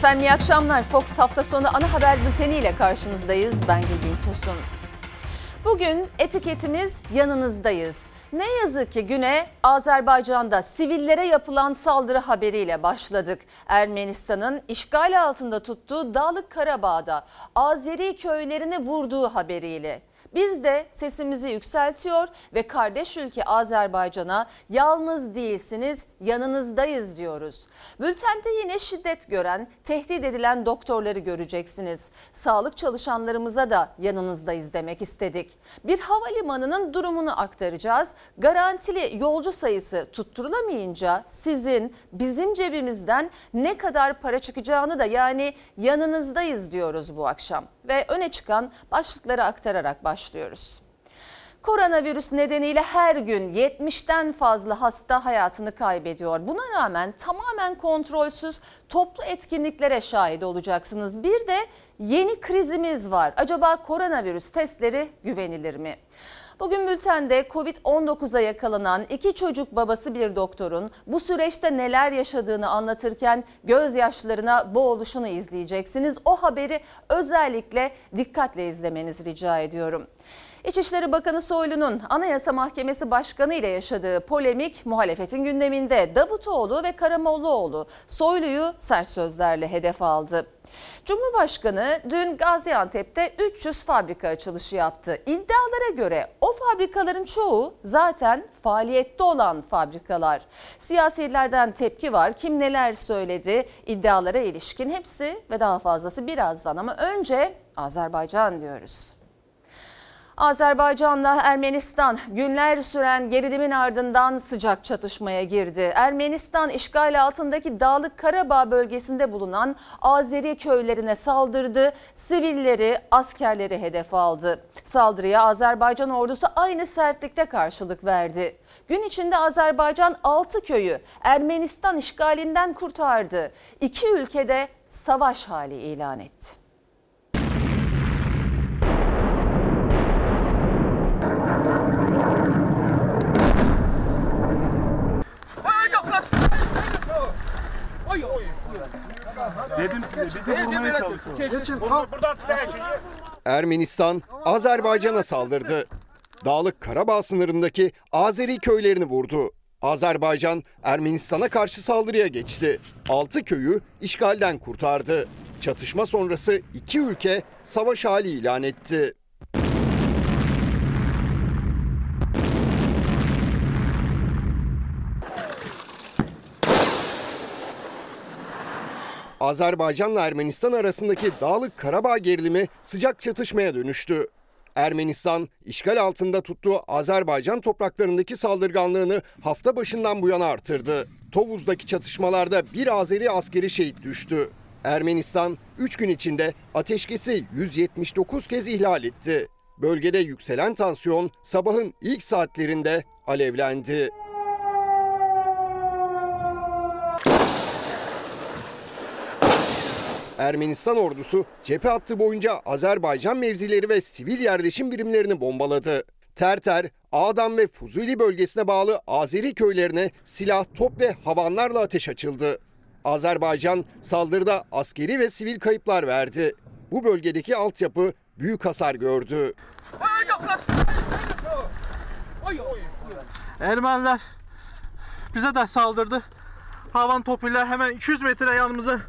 Efendim iyi akşamlar. Fox hafta sonu ana haber bülteni ile karşınızdayız. Ben Gülbin Tosun. Bugün etiketimiz yanınızdayız. Ne yazık ki güne Azerbaycan'da sivillere yapılan saldırı haberiyle başladık. Ermenistan'ın işgal altında tuttuğu Dağlık Karabağ'da Azeri köylerini vurduğu haberiyle. Biz de sesimizi yükseltiyor ve kardeş ülke Azerbaycan'a yalnız değilsiniz yanınızdayız diyoruz. Bültende yine şiddet gören, tehdit edilen doktorları göreceksiniz. Sağlık çalışanlarımıza da yanınızdayız demek istedik. Bir havalimanının durumunu aktaracağız. Garantili yolcu sayısı tutturulamayınca sizin bizim cebimizden ne kadar para çıkacağını da yani yanınızdayız diyoruz bu akşam. Ve öne çıkan başlıkları aktararak başlıyoruz. Koronavirüs nedeniyle her gün 70'ten fazla hasta hayatını kaybediyor. Buna rağmen tamamen kontrolsüz toplu etkinliklere şahit olacaksınız. Bir de yeni krizimiz var. Acaba koronavirüs testleri güvenilir mi? Bugün bültende Covid-19'a yakalanan iki çocuk babası bir doktorun bu süreçte neler yaşadığını anlatırken gözyaşlarına boğuluşunu izleyeceksiniz. O haberi özellikle dikkatle izlemenizi rica ediyorum. İçişleri Bakanı Soylu'nun Anayasa Mahkemesi Başkanı ile yaşadığı polemik muhalefetin gündeminde Davutoğlu ve Karamollaoğlu Soylu'yu sert sözlerle hedef aldı. Cumhurbaşkanı dün Gaziantep'te 300 fabrika açılışı yaptı. İddialara göre o fabrikaların çoğu zaten faaliyette olan fabrikalar. Siyasilerden tepki var. Kim neler söyledi iddialara ilişkin hepsi ve daha fazlası birazdan ama önce Azerbaycan diyoruz. Azerbaycan'la Ermenistan günler süren gerilimin ardından sıcak çatışmaya girdi. Ermenistan işgal altındaki Dağlık Karabağ bölgesinde bulunan Azeri köylerine saldırdı. Sivilleri, askerleri hedef aldı. Saldırıya Azerbaycan ordusu aynı sertlikte karşılık verdi. Gün içinde Azerbaycan 6 köyü Ermenistan işgalinden kurtardı. İki ülkede savaş hali ilan etti. Dedim, dedim bulmaya çalışıyorum. Ermenistan Azerbaycan'a saldırdı. Dağlık Karabağ sınırındaki Azeri köylerini vurdu. Azerbaycan Ermenistan'a karşı saldırıya geçti. 6 köyü işgalden kurtardı. Çatışma sonrası iki ülke savaş hali ilan etti. Azerbaycan'la Ermenistan arasındaki Dağlık Karabağ gerilimi sıcak çatışmaya dönüştü. Ermenistan işgal altında tuttuğu Azerbaycan topraklarındaki saldırganlığını hafta başından bu yana artırdı. Tovuz'daki çatışmalarda bir Azeri askeri şehit düştü. Ermenistan 3 gün içinde ateşkesi 179 kez ihlal etti. Bölgede yükselen tansiyon sabahın ilk saatlerinde alevlendi. Ermenistan ordusu cephe hattı boyunca Azerbaycan mevzileri ve sivil yerleşim birimlerini bombaladı. Terter, Ağdam ve Fuzuli bölgesine bağlı Azeri köylerine silah, top ve havanlarla ateş açıldı. Azerbaycan saldırıda askeri ve sivil kayıplar verdi. Bu bölgedeki altyapı büyük hasar gördü. Ermeniler bize de saldırdı. Havan topuyla hemen 200 metre yanımıza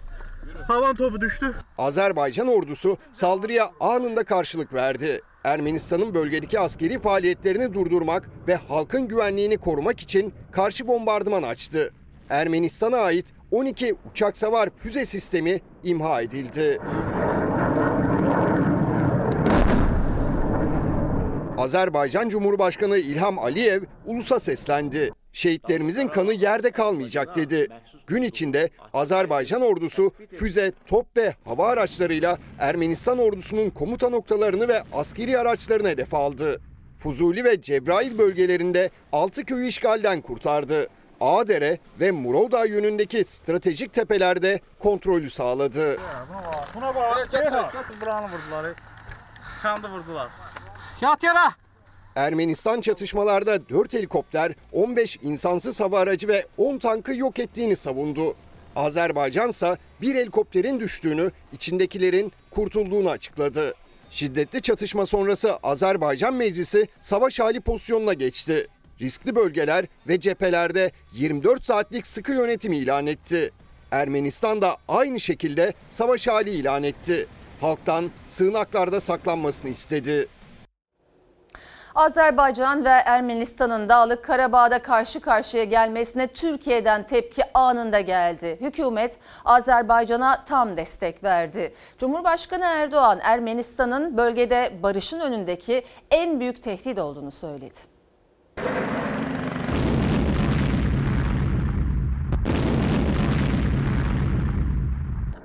havan topu düştü. Azerbaycan ordusu saldırıya anında karşılık verdi. Ermenistan'ın bölgedeki askeri faaliyetlerini durdurmak ve halkın güvenliğini korumak için karşı bombardıman açtı. Ermenistan'a ait 12 uçak savar füze sistemi imha edildi. Azerbaycan Cumhurbaşkanı İlham Aliyev ulusa seslendi. Şehitlerimizin kanı yerde kalmayacak dedi. Gün içinde Azerbaycan ordusu füze, top ve hava araçlarıyla Ermenistan ordusunun komuta noktalarını ve askeri araçlarını hedef aldı. Fuzuli ve Cebrail bölgelerinde 6 köyü işgalden kurtardı. Ağdere ve Murovdağ yönündeki stratejik tepelerde kontrolü sağladı. Buna bak. Buranı vurdular. Şandı vurdular. Yat yere. Ermenistan çatışmalarda 4 helikopter, 15 insansız hava aracı ve 10 tankı yok ettiğini savundu. Azerbaycan ise bir helikopterin düştüğünü, içindekilerin kurtulduğunu açıkladı. Şiddetli çatışma sonrası Azerbaycan Meclisi savaş hali pozisyonuna geçti. Riskli bölgeler ve cephelerde 24 saatlik sıkı yönetim ilan etti. Ermenistan da aynı şekilde savaş hali ilan etti. Halktan sığınaklarda saklanmasını istedi. Azerbaycan ve Ermenistan'ın Dağlık Karabağ'da karşı karşıya gelmesine Türkiye'den tepki anında geldi. Hükümet Azerbaycan'a tam destek verdi. Cumhurbaşkanı Erdoğan Ermenistan'ın bölgede barışın önündeki en büyük tehdit olduğunu söyledi.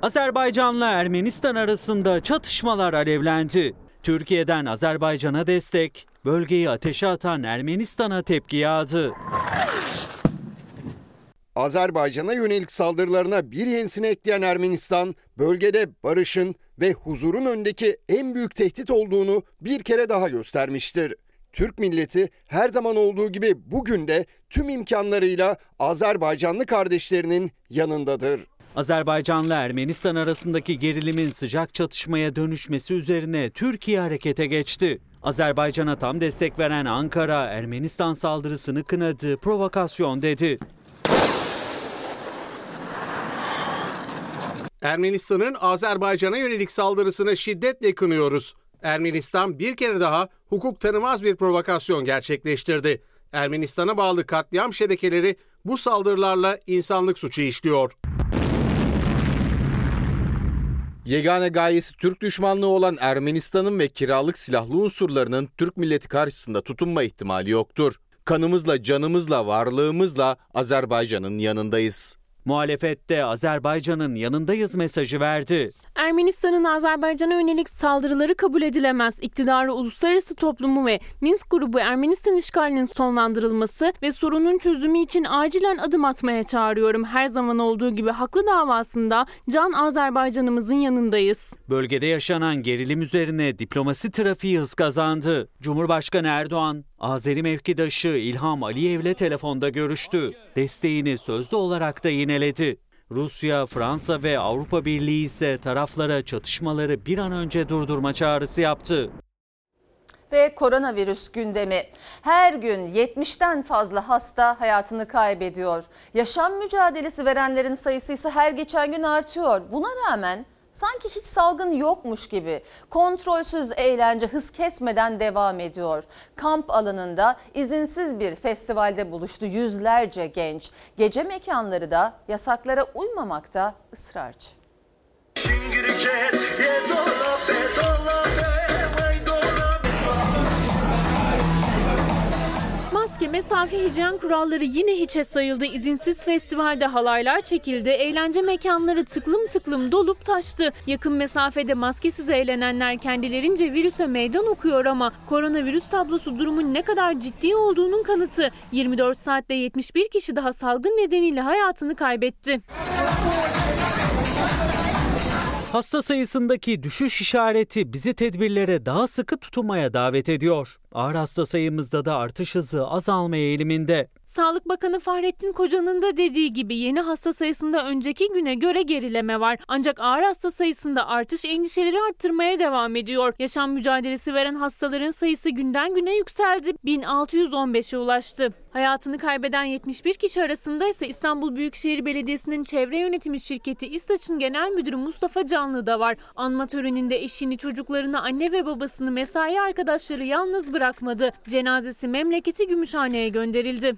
Azerbaycan'la Ermenistan arasında çatışmalar alevlendi. Türkiye'den Azerbaycan'a destek, bölgeyi ateşe atan Ermenistan'a tepki yağdı. Azerbaycan'a yönelik saldırılarına bir yenisini ekleyen Ermenistan, bölgede barışın ve huzurun önündeki en büyük tehdit olduğunu bir kere daha göstermiştir. Türk milleti her zaman olduğu gibi bugün de tüm imkanlarıyla Azerbaycanlı kardeşlerinin yanındadır. Azerbaycan'la Ermenistan arasındaki gerilimin sıcak çatışmaya dönüşmesi üzerine Türkiye harekete geçti. Azerbaycan'a tam destek veren Ankara, Ermenistan saldırısını kınadı, provokasyon dedi. Ermenistan'ın Azerbaycan'a yönelik saldırısını şiddetle kınıyoruz. Ermenistan bir kere daha hukuk tanımaz bir provokasyon gerçekleştirdi. Ermenistan'a bağlı katliam şebekeleri bu saldırılarla insanlık suçu işliyor. Yegane gayesi Türk düşmanlığı olan Ermenistan'ın ve kiralık silahlı unsurlarının Türk milleti karşısında tutunma ihtimali yoktur. Kanımızla, canımızla, varlığımızla Azerbaycan'ın yanındayız. Muhalefette Azerbaycan'ın yanındayız mesajı verdi. Ermenistan'ın Azerbaycan'a yönelik saldırıları kabul edilemez. İktidarı uluslararası toplumu ve Minsk grubu Ermenistan işgalinin sonlandırılması ve sorunun çözümü için acilen adım atmaya çağırıyorum. Her zaman olduğu gibi haklı davasında can Azerbaycan'ımızın yanındayız. Bölgede yaşanan gerilim üzerine diplomasi trafiği hız kazandı. Cumhurbaşkanı Erdoğan, Azeri mevkidaşı İlham Aliyev'le telefonda görüştü. Desteğini sözlü olarak da yineledi. Rusya, Fransa ve Avrupa Birliği ise taraflara çatışmaları bir an önce durdurma çağrısı yaptı. Ve koronavirüs gündemi. Her gün 70'ten fazla hasta hayatını kaybediyor. Yaşam mücadelesi verenlerin sayısı ise her geçen gün artıyor. Buna rağmen sanki hiç salgın yokmuş gibi kontrolsüz eğlence hız kesmeden devam ediyor. Kamp alanında izinsiz bir festivalde buluştu yüzlerce genç. Gece mekanları da yasaklara uymamakta ısrarcı. Maske, mesafe, hijyen kuralları yine hiçe sayıldı. İzinsiz festivalde halaylar çekildi. Eğlence mekanları tıklım tıklım dolup taştı. Yakın mesafede maskesiz eğlenenler kendilerince virüse meydan okuyor ama koronavirüs tablosu durumun ne kadar ciddi olduğunun kanıtı. 24 saatte 71 kişi daha salgın nedeniyle hayatını kaybetti. Hasta sayısındaki düşüş işareti bizi tedbirlere daha sıkı tutunmaya davet ediyor. Ağır hasta sayımızda da artış hızı azalma eğiliminde. Sağlık Bakanı Fahrettin Koca'nın da dediği gibi yeni hasta sayısında önceki güne göre gerileme var. Ancak ağır hasta sayısında artış endişeleri arttırmaya devam ediyor. Yaşam mücadelesi veren hastaların sayısı günden güne yükseldi. 1615'e ulaştı. Hayatını kaybeden 71 kişi arasında ise İstanbul Büyükşehir Belediyesi'nin çevre yönetimi şirketi İstaç'ın genel müdürü Mustafa Canlı da var. Anma töreninde eşini, çocuklarını, anne ve babasını mesai arkadaşları yalnız bırakmadı. Cenazesi memleketi Gümüşhane'ye gönderildi.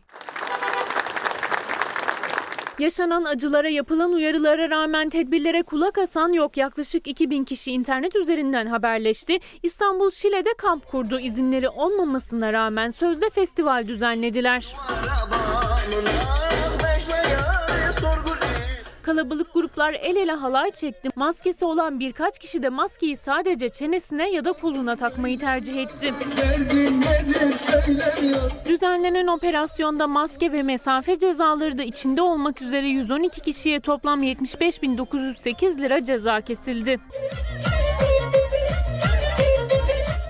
Yaşanan acılara yapılan uyarılara rağmen tedbirlere kulak asan yok. Yaklaşık 2000 kişi internet üzerinden haberleşti. İstanbul Şile'de kamp kurdu. İzinleri olmamasına rağmen sözde festival düzenlediler. Kalabalık gruplar el ele halay çekti. Maskesi olan birkaç kişi de maskeyi sadece çenesine ya da koluna takmayı tercih etti. Düzenlenen operasyonda maske ve mesafe cezaları da içinde olmak üzere 112 kişiye toplam 75.908 lira ceza kesildi.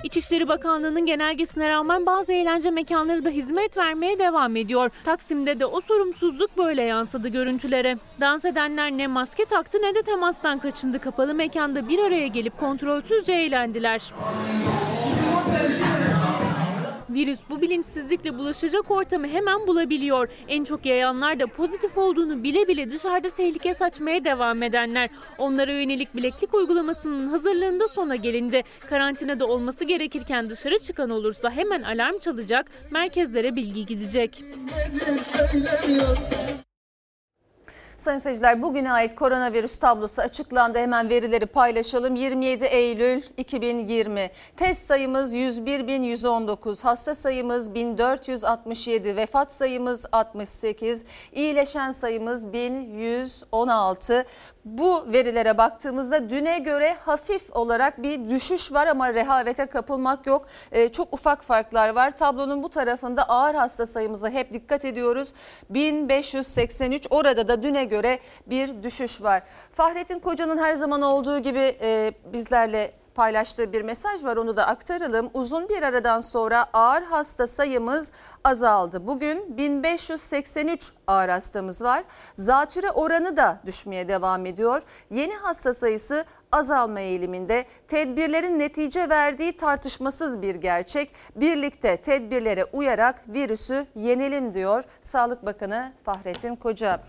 İçişleri Bakanlığı'nın genelgesine rağmen bazı eğlence mekanları da hizmet vermeye devam ediyor. Taksim'de de o sorumsuzluk böyle yansıdı görüntülere. Dans edenler ne maske taktı ne de temastan kaçındı. Kapalı mekanda bir araya gelip kontrolsüzce eğlendiler. Virüs bu bilinçsizlikle bulaşacak ortamı hemen bulabiliyor. En çok yayanlar da pozitif olduğunu bile bile dışarıda tehlike saçmaya devam edenler. Onlara yönelik bileklik uygulamasının hazırlığında sona gelindi. Karantinada olması gerekirken dışarı çıkan olursa hemen alarm çalacak, merkezlere bilgi gidecek. Sayın seyirciler bugüne ait koronavirüs tablosu açıklandı. Hemen verileri paylaşalım. 27 Eylül 2020 test sayımız 101.119, hasta sayımız 1467, vefat sayımız 68, iyileşen sayımız 1116. Bu verilere baktığımızda düne göre hafif olarak bir düşüş var ama rehavete kapılmak yok. Ee, çok ufak farklar var. Tablonun bu tarafında ağır hasta sayımıza hep dikkat ediyoruz. 1583 orada da düne göre bir düşüş var. Fahrettin Koca'nın her zaman olduğu gibi e, bizlerle paylaştığı bir mesaj var onu da aktaralım. Uzun bir aradan sonra ağır hasta sayımız azaldı. Bugün 1583 ağır hastamız var. Zatüre oranı da düşmeye devam ediyor. Yeni hasta sayısı azalma eğiliminde. Tedbirlerin netice verdiği tartışmasız bir gerçek. Birlikte tedbirlere uyarak virüsü yenelim diyor Sağlık Bakanı Fahrettin Koca.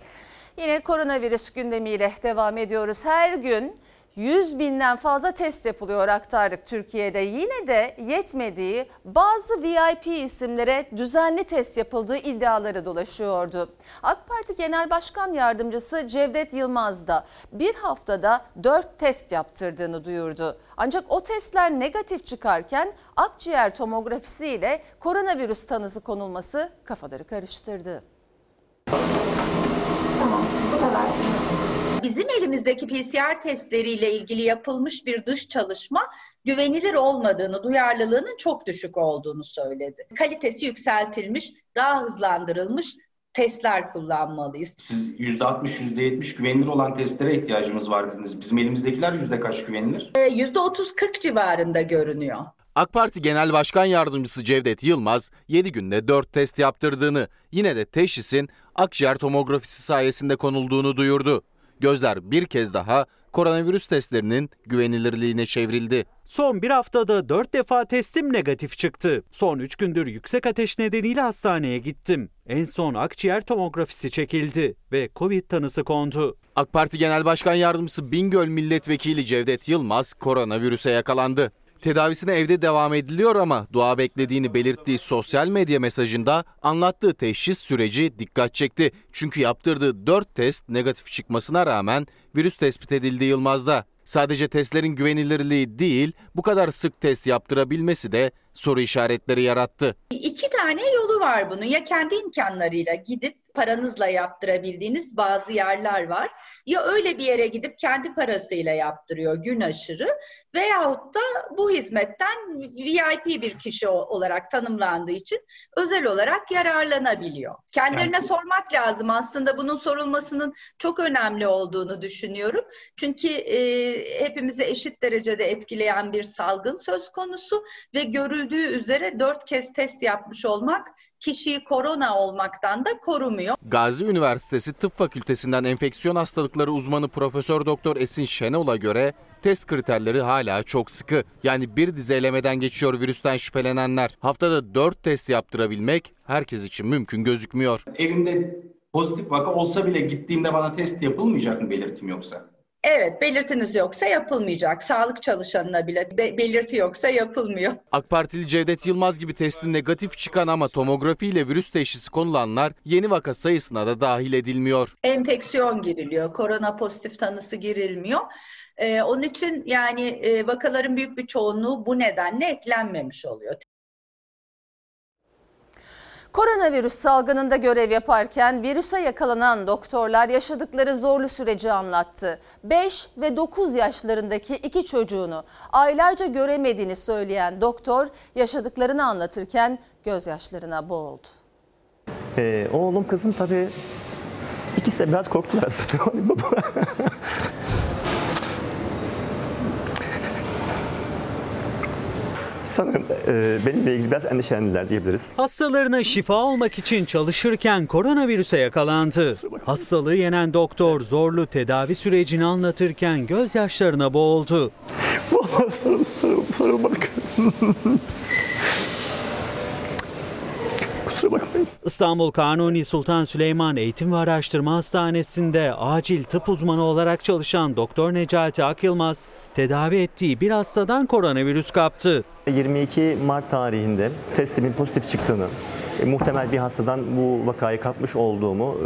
Yine koronavirüs gündemiyle devam ediyoruz. Her gün 100 binden fazla test yapılıyor aktardık Türkiye'de. Yine de yetmediği bazı VIP isimlere düzenli test yapıldığı iddiaları dolaşıyordu. AK Parti Genel Başkan Yardımcısı Cevdet Yılmaz da bir haftada 4 test yaptırdığını duyurdu. Ancak o testler negatif çıkarken akciğer tomografisi ile koronavirüs tanısı konulması kafaları karıştırdı. Bizim elimizdeki PCR testleriyle ilgili yapılmış bir dış çalışma güvenilir olmadığını, duyarlılığının çok düşük olduğunu söyledi. Kalitesi yükseltilmiş, daha hızlandırılmış testler kullanmalıyız. Siz %60, %70 güvenilir olan testlere ihtiyacımız var dediniz. Bizim elimizdekiler yüzde kaç güvenilir? Ee, %30-40 civarında görünüyor. AK Parti Genel Başkan Yardımcısı Cevdet Yılmaz 7 günde 4 test yaptırdığını, yine de teşhisin akciğer tomografisi sayesinde konulduğunu duyurdu. Gözler bir kez daha koronavirüs testlerinin güvenilirliğine çevrildi. Son bir haftada 4 defa testim negatif çıktı. Son 3 gündür yüksek ateş nedeniyle hastaneye gittim. En son akciğer tomografisi çekildi ve Covid tanısı kondu. AK Parti Genel Başkan Yardımcısı Bingöl Milletvekili Cevdet Yılmaz koronavirüse yakalandı. Tedavisine evde devam ediliyor ama dua beklediğini belirttiği sosyal medya mesajında anlattığı teşhis süreci dikkat çekti. Çünkü yaptırdığı 4 test negatif çıkmasına rağmen virüs tespit edildi Yılmaz'da. Sadece testlerin güvenilirliği değil, bu kadar sık test yaptırabilmesi de soru işaretleri yarattı. İki tane yolu var bunun. Ya kendi imkanlarıyla gidip paranızla yaptırabildiğiniz bazı yerler var. Ya öyle bir yere gidip kendi parasıyla yaptırıyor gün aşırı veyahut da bu hizmetten VIP bir kişi olarak tanımlandığı için özel olarak yararlanabiliyor. Kendilerine yani... sormak lazım aslında bunun sorulmasının çok önemli olduğunu düşünüyorum. Çünkü e, hepimizi eşit derecede etkileyen bir salgın söz konusu ve görüldüğü üzere dört kez test yapmış olmak kişiyi korona olmaktan da korumuyor. Gazi Üniversitesi Tıp Fakültesinden enfeksiyon hastalıkları uzmanı Profesör Doktor Esin Şenol'a göre test kriterleri hala çok sıkı. Yani bir dizi elemeden geçiyor virüsten şüphelenenler. Haftada 4 test yaptırabilmek herkes için mümkün gözükmüyor. Evimde pozitif vaka olsa bile gittiğimde bana test yapılmayacak mı belirtim yoksa? Evet, belirtiniz yoksa yapılmayacak. Sağlık çalışanına bile be- belirti yoksa yapılmıyor. AK Partili Cevdet Yılmaz gibi testi negatif çıkan ama tomografiyle virüs teşhisi konulanlar yeni vaka sayısına da dahil edilmiyor. Enfeksiyon giriliyor, korona pozitif tanısı girilmiyor. Ee, onun için yani e, vakaların büyük bir çoğunluğu bu nedenle eklenmemiş oluyor. Koronavirüs salgınında görev yaparken virüse yakalanan doktorlar yaşadıkları zorlu süreci anlattı. 5 ve 9 yaşlarındaki iki çocuğunu aylarca göremediğini söyleyen doktor yaşadıklarını anlatırken gözyaşlarına boğuldu. Ee, oğlum kızım tabii ikisi de biraz korktular. sanırım e, benimle ilgili biraz endişelendiler diyebiliriz. Hastalarına şifa olmak için çalışırken koronavirüse yakalandı. Hastalığı yenen doktor zorlu tedavi sürecini anlatırken gözyaşlarına boğuldu. Vallahi sarıl, sarıl, sarılmadık. Kusura bakmayın. İstanbul Kanuni Sultan Süleyman Eğitim ve Araştırma Hastanesi'nde acil tıp uzmanı olarak çalışan Doktor Necati Akyılmaz tedavi ettiği bir hastadan koronavirüs kaptı. 22 Mart tarihinde testimin pozitif çıktığını, e, muhtemel bir hastadan bu vakayı kapmış olduğumu e,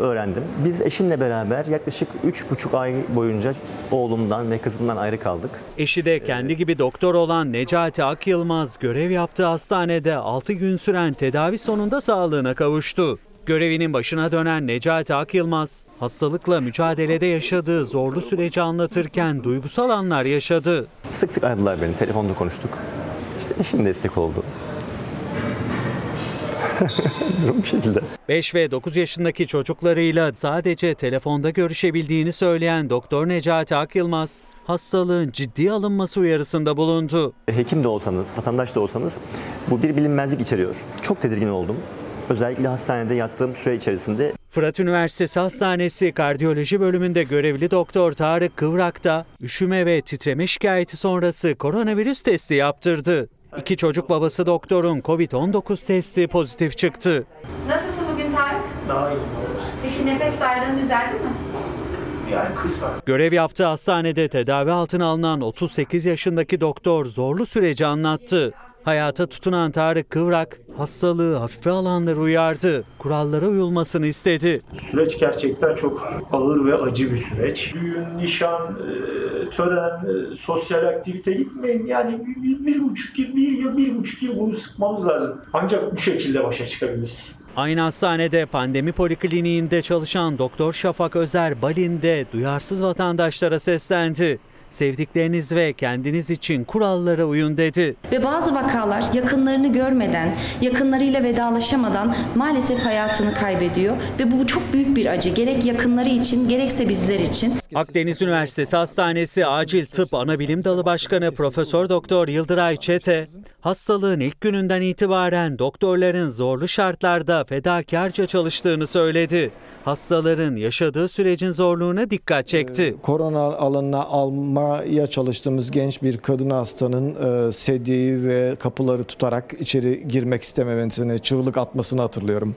öğrendim. Biz eşimle beraber yaklaşık 3,5 ay boyunca oğlumdan ve kızımdan ayrı kaldık. Eşi de kendi gibi doktor olan Necati Akyılmaz görev yaptığı hastanede 6 gün süren tedavi sonunda sağlığına kavuştu. Görevinin başına dönen Necati Akyılmaz, hastalıkla mücadelede yaşadığı zorlu süreci anlatırken duygusal anlar yaşadı. Sık sık aradılar beni, telefonda konuştuk. İşte eşim destek oldu. Durum bu şekilde. 5 ve 9 yaşındaki çocuklarıyla sadece telefonda görüşebildiğini söyleyen Doktor Necati Akyılmaz, hastalığın ciddi alınması uyarısında bulundu. Hekim de olsanız, vatandaş da olsanız bu bir bilinmezlik içeriyor. Çok tedirgin oldum. Özellikle hastanede yattığım süre içerisinde Fırat Üniversitesi Hastanesi Kardiyoloji bölümünde görevli doktor Tarık Kıvrak da üşüme ve titreme şikayeti sonrası koronavirüs testi yaptırdı. İki çocuk babası doktorun COVID-19 testi pozitif çıktı. Nasılsın bugün Tarık? Daha iyi. Peki nefes darlığın düzeldi mi? Yani kısmen. Görev yaptığı hastanede tedavi altına alınan 38 yaşındaki doktor zorlu süreci anlattı. Hayata tutunan Tarık Kıvrak, hastalığı hafife alanları uyardı. Kurallara uyulmasını istedi. Süreç gerçekten çok ağır ve acı bir süreç. Düğün, nişan, e, tören, e, sosyal aktivite gitmeyin. Yani bir, bir, bir buçuk yıl, bir yıl, bir buçuk yıl bunu sıkmamız lazım. Ancak bu şekilde başa çıkabiliriz. Aynı hastanede pandemi polikliniğinde çalışan Doktor Şafak Özer Balin'de duyarsız vatandaşlara seslendi. Sevdikleriniz ve kendiniz için kurallara uyun dedi. Ve bazı vakalar yakınlarını görmeden, yakınlarıyla vedalaşamadan maalesef hayatını kaybediyor. Ve bu çok büyük bir acı. Gerek yakınları için gerekse bizler için. Akdeniz Üniversitesi Hastanesi Acil Tıp Anabilim Dalı Başkanı Profesör Doktor Yıldıray Çete, hastalığın ilk gününden itibaren doktorların zorlu şartlarda fedakarca çalıştığını söyledi. Hastaların yaşadığı sürecin zorluğuna dikkat çekti. Korona alanına almaya çalıştığımız genç bir kadın hastanın e, sedyeyi ve kapıları tutarak içeri girmek istememesini, çığlık atmasını hatırlıyorum.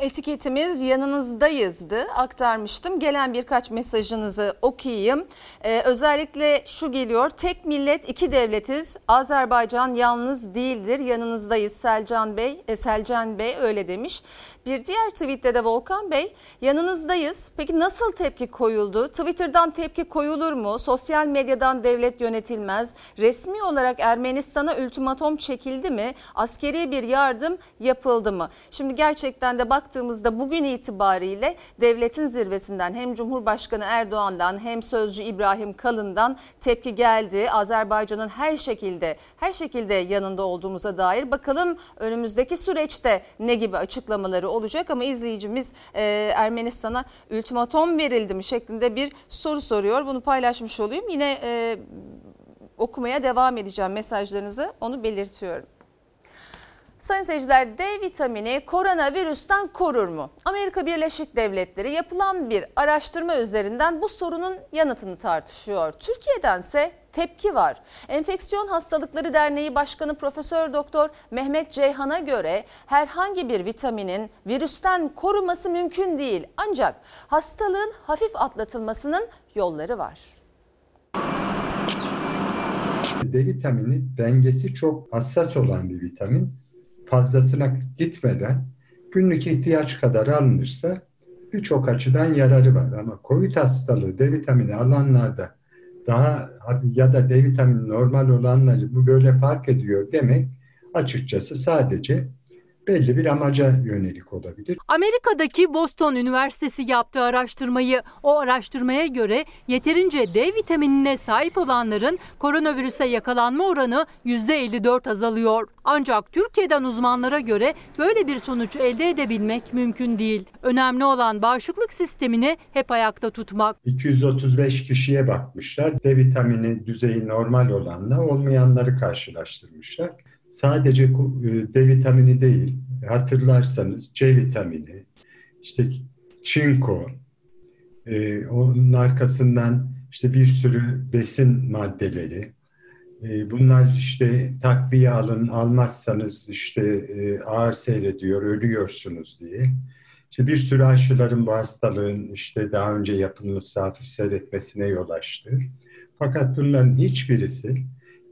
Etiketimiz yanınızdayızdı aktarmıştım. Gelen birkaç mesajınızı okuyayım. Ee, özellikle şu geliyor. Tek millet iki devletiz. Azerbaycan yalnız değildir. Yanınızdayız Selcan Bey. E, Selcan Bey öyle demiş. Bir diğer tweette de Volkan Bey yanınızdayız. Peki nasıl tepki koyuldu? Twitter'dan tepki koyulur mu? Sosyal medyadan devlet yönetilmez. Resmi olarak Ermenistan'a ultimatom çekildi mi? Askeri bir yardım yapıldı mı? Şimdi gerçekten de baktığımızda bugün itibariyle devletin zirvesinden hem Cumhurbaşkanı Erdoğan'dan hem sözcü İbrahim Kalın'dan tepki geldi. Azerbaycan'ın her şekilde her şekilde yanında olduğumuza dair bakalım önümüzdeki süreçte ne gibi açıklamaları olacak ama izleyicimiz e, Ermenistan'a ultimatom verildi mi şeklinde bir soru soruyor. Bunu paylaşmış olayım. Yine e, okumaya devam edeceğim mesajlarınızı onu belirtiyorum. Sayın seyirciler D vitamini koronavirüsten korur mu? Amerika Birleşik Devletleri yapılan bir araştırma üzerinden bu sorunun yanıtını tartışıyor. Türkiye'dense tepki var. Enfeksiyon Hastalıkları Derneği Başkanı Profesör Doktor Mehmet Ceyhan'a göre herhangi bir vitaminin virüsten koruması mümkün değil. Ancak hastalığın hafif atlatılmasının yolları var. D vitamini dengesi çok hassas olan bir vitamin. Fazlasına gitmeden günlük ihtiyaç kadar alınırsa birçok açıdan yararı var. Ama COVID hastalığı D vitamini alanlarda daha ya da D vitamini normal olanları bu böyle fark ediyor demek açıkçası sadece belli bir amaca yönelik olabilir. Amerika'daki Boston Üniversitesi yaptığı araştırmayı, o araştırmaya göre yeterince D vitaminine sahip olanların koronavirüse yakalanma oranı %54 azalıyor. Ancak Türkiye'den uzmanlara göre böyle bir sonuç elde edebilmek mümkün değil. Önemli olan bağışıklık sistemini hep ayakta tutmak. 235 kişiye bakmışlar. D vitamini düzeyi normal olanla olmayanları karşılaştırmışlar. Sadece e, D vitamini değil, hatırlarsanız C vitamini, işte çinko, e, onun arkasından işte bir sürü besin maddeleri, e, bunlar işte takviye alın, almazsanız işte ağır seyrediyor, ölüyorsunuz diye. İşte bir sürü aşıların bu hastalığın işte daha önce yapılmış hafif seyretmesine yol açtı. Fakat bunların hiçbirisi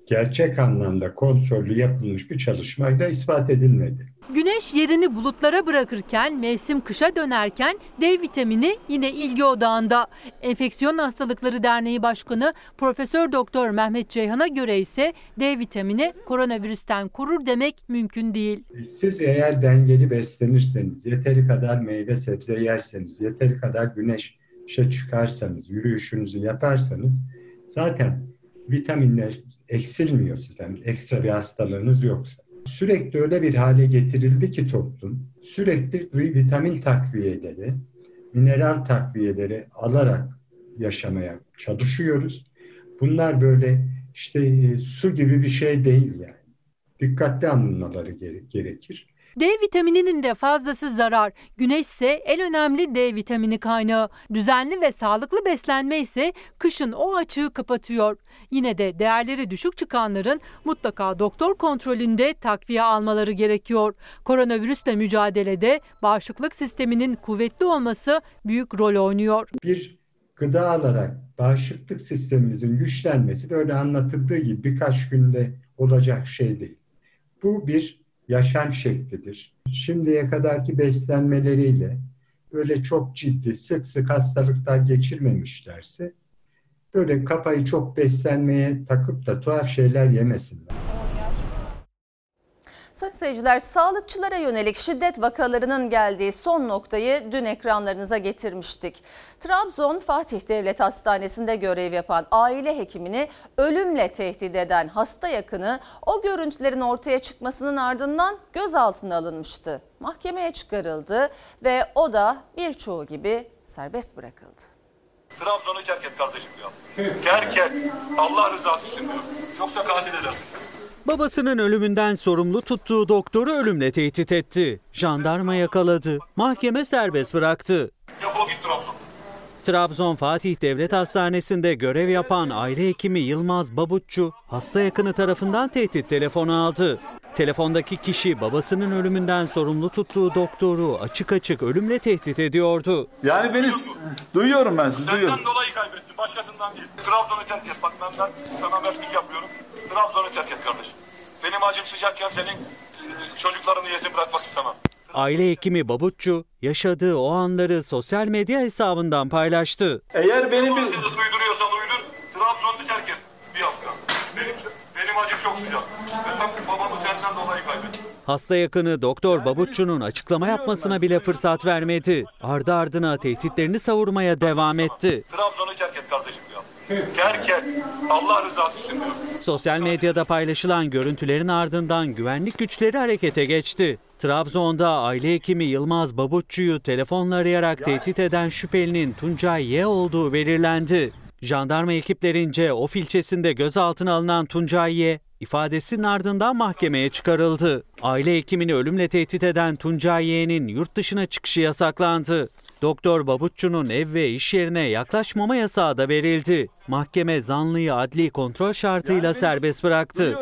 gerçek anlamda kontrollü yapılmış bir çalışmayla ispat edilmedi. Güneş yerini bulutlara bırakırken, mevsim kışa dönerken D vitamini yine ilgi odağında. Enfeksiyon Hastalıkları Derneği Başkanı Profesör Doktor Mehmet Ceyhan'a göre ise D vitamini koronavirüsten korur demek mümkün değil. Siz eğer dengeli beslenirseniz, yeteri kadar meyve sebze yerseniz, yeteri kadar güneşe çıkarsanız, yürüyüşünüzü yaparsanız zaten vitaminler eksilmiyor sizden. Ekstra bir hastalığınız yoksa. Sürekli öyle bir hale getirildi ki toplum, sürekli vitamin takviyeleri, mineral takviyeleri alarak yaşamaya çalışıyoruz. Bunlar böyle işte e, su gibi bir şey değil yani. Dikkatli alınmaları gerekir. D vitamininin de fazlası zarar. Güneş ise en önemli D vitamini kaynağı. Düzenli ve sağlıklı beslenme ise kışın o açığı kapatıyor. Yine de değerleri düşük çıkanların mutlaka doktor kontrolünde takviye almaları gerekiyor. Koronavirüsle mücadelede bağışıklık sisteminin kuvvetli olması büyük rol oynuyor. Bir gıda alarak bağışıklık sistemimizin güçlenmesi böyle anlatıldığı gibi birkaç günde olacak şey değil. Bu bir yaşam şeklidir. Şimdiye kadarki beslenmeleriyle böyle çok ciddi sık sık hastalıklar geçirmemişlerse böyle kafayı çok beslenmeye takıp da tuhaf şeyler yemesinler. Sayın seyirciler, sağlıkçılara yönelik şiddet vakalarının geldiği son noktayı dün ekranlarınıza getirmiştik. Trabzon Fatih Devlet Hastanesi'nde görev yapan aile hekimini ölümle tehdit eden hasta yakını o görüntülerin ortaya çıkmasının ardından gözaltına alınmıştı. Mahkemeye çıkarıldı ve o da birçoğu gibi serbest bırakıldı. Trabzon'u terk et kardeşim ya. terk et. Allah rızası için diyor. Yoksa katil edersin. Babasının ölümünden sorumlu tuttuğu doktoru ölümle tehdit etti. Jandarma yakaladı. Mahkeme serbest bıraktı. Defol git Trabzon. Trabzon Fatih Devlet Hastanesi'nde görev yapan aile hekimi Yılmaz Babutçu, hasta yakını tarafından tehdit telefonu aldı. Telefondaki kişi babasının ölümünden sorumlu tuttuğu doktoru açık açık ölümle tehdit ediyordu. Yani beni duyuyorum ben sizi Senden duyuyorum. dolayı kaybettim başkasından değil. Trabzon'u terk et bak ben, ben sana verdik yapıyorum. Trabzon'u terk et kardeşim. Benim acım sıcakken senin e, çocuklarını yetim bırakmak istemem. Aile hekimi Babutçu yaşadığı o anları sosyal medya hesabından paylaştı. Eğer benim bir... Uyduruyorsan uydur, Trabzon'u terk et bir hafta. Benim, benim acım çok sıcak. Ben babamı senden dolayı kaybettim. Hasta yakını Doktor Babutçu'nun açıklama yapmasına bile fırsat vermedi. Ardı ardına tehditlerini savurmaya devam etti. Trabzon'u terk et kardeşim et. Allah rızası için diyorum. Sosyal medyada paylaşılan görüntülerin ardından güvenlik güçleri harekete geçti. Trabzon'da aile hekimi Yılmaz Babutçu'yu telefonla arayarak tehdit eden şüphelinin Tuncay Y olduğu belirlendi. Jandarma ekiplerince Of ilçesinde gözaltına alınan Tuncay ifadesinin ardından mahkemeye çıkarıldı. Aile hekimini ölümle tehdit eden Tuncay Y'nin yurt dışına çıkışı yasaklandı. Doktor Babutçu'nun ev ve iş yerine yaklaşmama yasağı da verildi. Mahkeme zanlıyı adli kontrol şartıyla serbest bıraktı.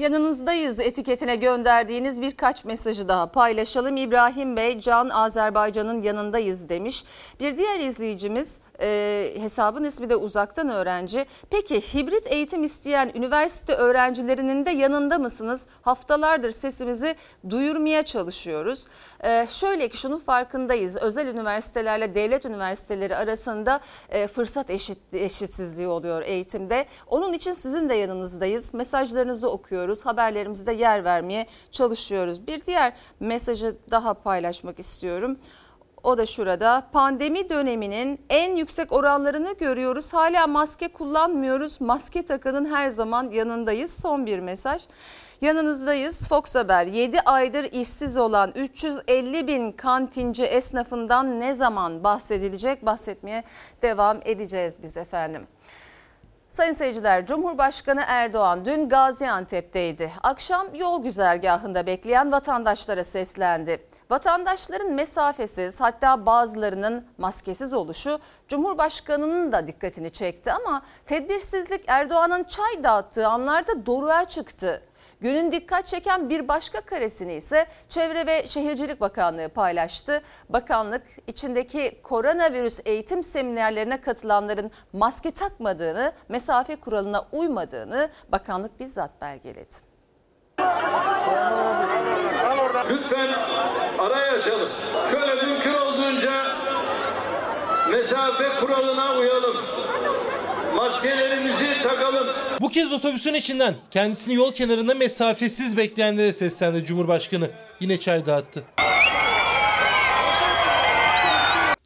Yanınızdayız etiketine gönderdiğiniz birkaç mesajı daha paylaşalım. İbrahim Bey, Can Azerbaycan'ın yanındayız demiş. Bir diğer izleyicimiz e, hesabın ismi de uzaktan öğrenci. Peki hibrit eğitim isteyen üniversite öğrencilerinin de yanında mısınız? Haftalardır sesimizi duyurmaya çalışıyoruz. E, şöyle ki şunun farkındayız. Özel üniversitelerle devlet üniversiteleri arasında e, fırsat eşit, eşitsizliği oluyor eğitimde. Onun için sizin de yanınızdayız. Mesajlarınızı okuyoruz ediyoruz. Haberlerimizde yer vermeye çalışıyoruz. Bir diğer mesajı daha paylaşmak istiyorum. O da şurada pandemi döneminin en yüksek oranlarını görüyoruz. Hala maske kullanmıyoruz. Maske takının her zaman yanındayız. Son bir mesaj. Yanınızdayız. Fox Haber 7 aydır işsiz olan 350 bin kantinci esnafından ne zaman bahsedilecek? Bahsetmeye devam edeceğiz biz efendim. Sayın seyirciler, Cumhurbaşkanı Erdoğan dün Gaziantep'teydi. Akşam yol güzergahında bekleyen vatandaşlara seslendi. Vatandaşların mesafesiz hatta bazılarının maskesiz oluşu Cumhurbaşkanı'nın da dikkatini çekti ama tedbirsizlik Erdoğan'ın çay dağıttığı anlarda doruğa çıktı. Günün dikkat çeken bir başka karesini ise Çevre ve Şehircilik Bakanlığı paylaştı. Bakanlık içindeki koronavirüs eğitim seminerlerine katılanların maske takmadığını, mesafe kuralına uymadığını bakanlık bizzat belgeledi. Lütfen araya açalım. Şöyle mümkün olduğunca mesafe kuralına uyalım. Maskelerimizi takalım. Bu kez otobüsün içinden kendisini yol kenarında mesafesiz bekleyenlere seslendi Cumhurbaşkanı. Yine çay dağıttı.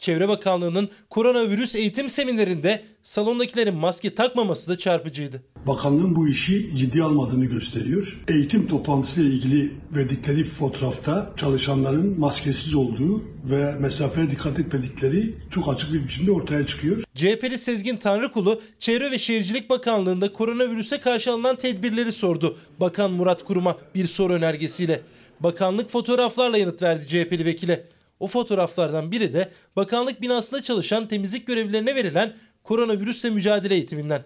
Çevre Bakanlığı'nın koronavirüs eğitim seminerinde salondakilerin maske takmaması da çarpıcıydı. Bakanlığın bu işi ciddi almadığını gösteriyor. Eğitim toplantısıyla ilgili verdikleri fotoğrafta çalışanların maskesiz olduğu ve mesafeye dikkat etmedikleri çok açık bir biçimde ortaya çıkıyor. CHP'li Sezgin Tanrıkulu, Çevre ve Şehircilik Bakanlığı'nda koronavirüse karşı alınan tedbirleri sordu. Bakan Murat Kurum'a bir soru önergesiyle. Bakanlık fotoğraflarla yanıt verdi CHP'li vekile. O fotoğraflardan biri de bakanlık binasında çalışan temizlik görevlilerine verilen koronavirüsle mücadele eğitiminden.